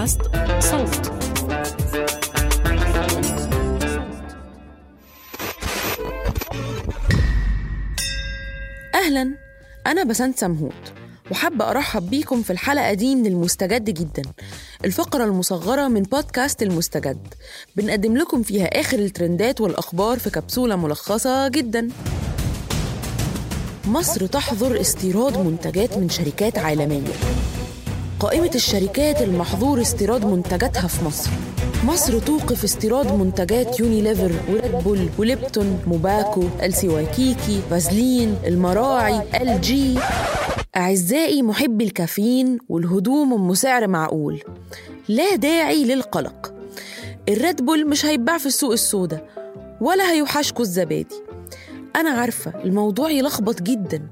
بودكاست صوت. أهلا أنا بسنت سمهوت وحابة أرحب بيكم في الحلقة دي من المستجد جدا الفقرة المصغرة من بودكاست المستجد. بنقدم لكم فيها آخر الترندات والأخبار في كبسولة ملخصة جدا. مصر تحظر استيراد منتجات من شركات عالمية. قائمة الشركات المحظور استيراد منتجاتها في مصر. مصر توقف استيراد منتجات يونيليفر وريد بول وليبتون موباكو LC Waikiki فازلين المراعي LG. أعزائي محبي الكافيين والهدوم أم سعر معقول. لا داعي للقلق. الريد بول مش هيتباع في السوق السوداء ولا هيوحشكوا الزبادي. أنا عارفة الموضوع يلخبط جدا.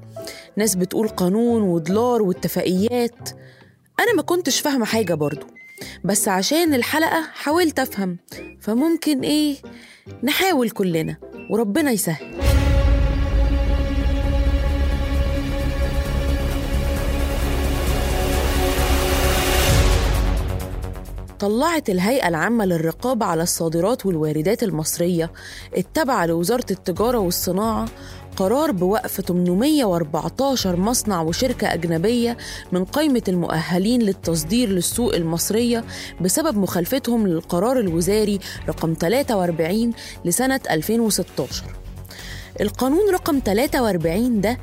ناس بتقول قانون ودولار واتفاقيات. أنا ما كنتش فاهمة حاجة برضو بس عشان الحلقة حاولت أفهم فممكن إيه نحاول كلنا وربنا يسهل. طلعت الهيئة العامة للرقابة على الصادرات والواردات المصرية التابعة لوزارة التجارة والصناعة قرار بوقف 814 مصنع وشركة أجنبية من قائمة المؤهلين للتصدير للسوق المصرية بسبب مخالفتهم للقرار الوزاري رقم 43 لسنة 2016 القانون رقم 43 ده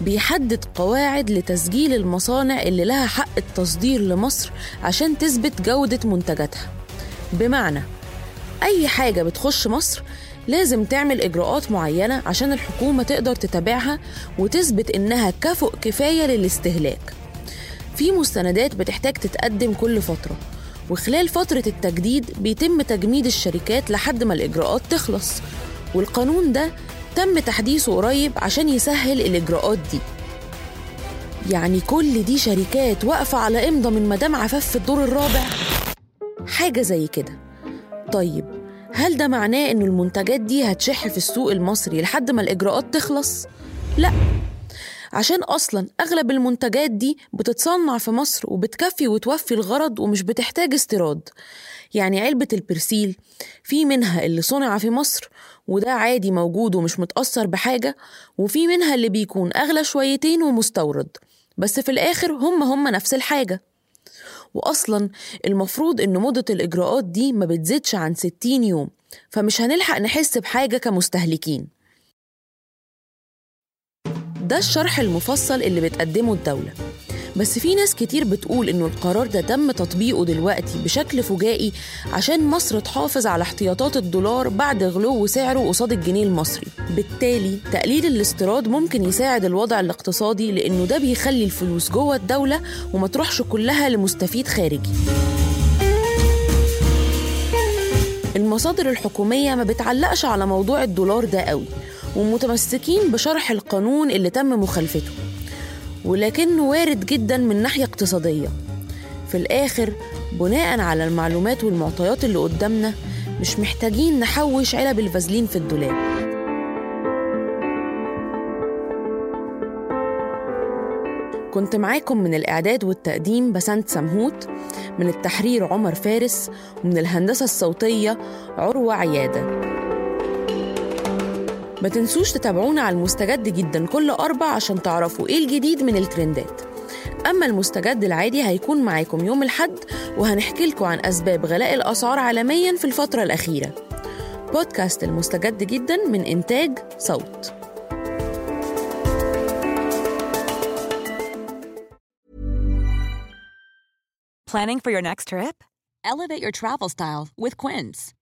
بيحدد قواعد لتسجيل المصانع اللي لها حق التصدير لمصر عشان تثبت جودة منتجاتها. بمعنى أي حاجة بتخش مصر لازم تعمل إجراءات معينة عشان الحكومة تقدر تتابعها وتثبت إنها كفؤ كفاية للاستهلاك. في مستندات بتحتاج تتقدم كل فترة وخلال فترة التجديد بيتم تجميد الشركات لحد ما الإجراءات تخلص والقانون ده تم تحديثه قريب عشان يسهل الإجراءات دي. يعني كل دي شركات واقفة على إمضة من مدام عفاف في الدور الرابع؟ حاجة زي كده. طيب هل ده معناه إن المنتجات دي هتشح في السوق المصري لحد ما الإجراءات تخلص؟ لأ. عشان أصلا أغلب المنتجات دي بتتصنع في مصر وبتكفي وتوفي الغرض ومش بتحتاج استيراد. يعني علبة البرسيل في منها اللي صنع في مصر وده عادي موجود ومش متأثر بحاجة وفي منها اللي بيكون أغلى شويتين ومستورد. بس في الآخر هم هم نفس الحاجة. وأصلا المفروض إن مدة الإجراءات دي ما بتزيدش عن 60 يوم فمش هنلحق نحس بحاجة كمستهلكين. ده الشرح المفصل اللي بتقدمه الدولة. بس في ناس كتير بتقول إنه القرار ده تم تطبيقه دلوقتي بشكل فجائي عشان مصر تحافظ على احتياطات الدولار بعد غلو سعره قصاد الجنيه المصري. بالتالي تقليل الاستيراد ممكن يساعد الوضع الاقتصادي لأنه ده بيخلي الفلوس جوه الدولة وما تروحش كلها لمستفيد خارجي. المصادر الحكومية ما بتعلقش على موضوع الدولار ده قوي ومتمسكين بشرح القانون اللي تم مخالفته. ولكنه وارد جدا من ناحية اقتصادية. في الآخر بناء على المعلومات والمعطيات اللي قدامنا مش محتاجين نحوش علب الفازلين في الدولاب. كنت معاكم من الإعداد والتقديم بسنت سمهوت من التحرير عمر فارس ومن الهندسة الصوتية عروة عيادة. ما تنسوش تتابعونا على المستجد جدا كل أربع عشان تعرفوا إيه الجديد من الترندات أما المستجد العادي هيكون معاكم يوم الحد وهنحكي لكم عن أسباب غلاء الأسعار عالميا في الفترة الأخيرة بودكاست المستجد جدا من إنتاج صوت Planning for your next trip? Elevate your travel style with Quince.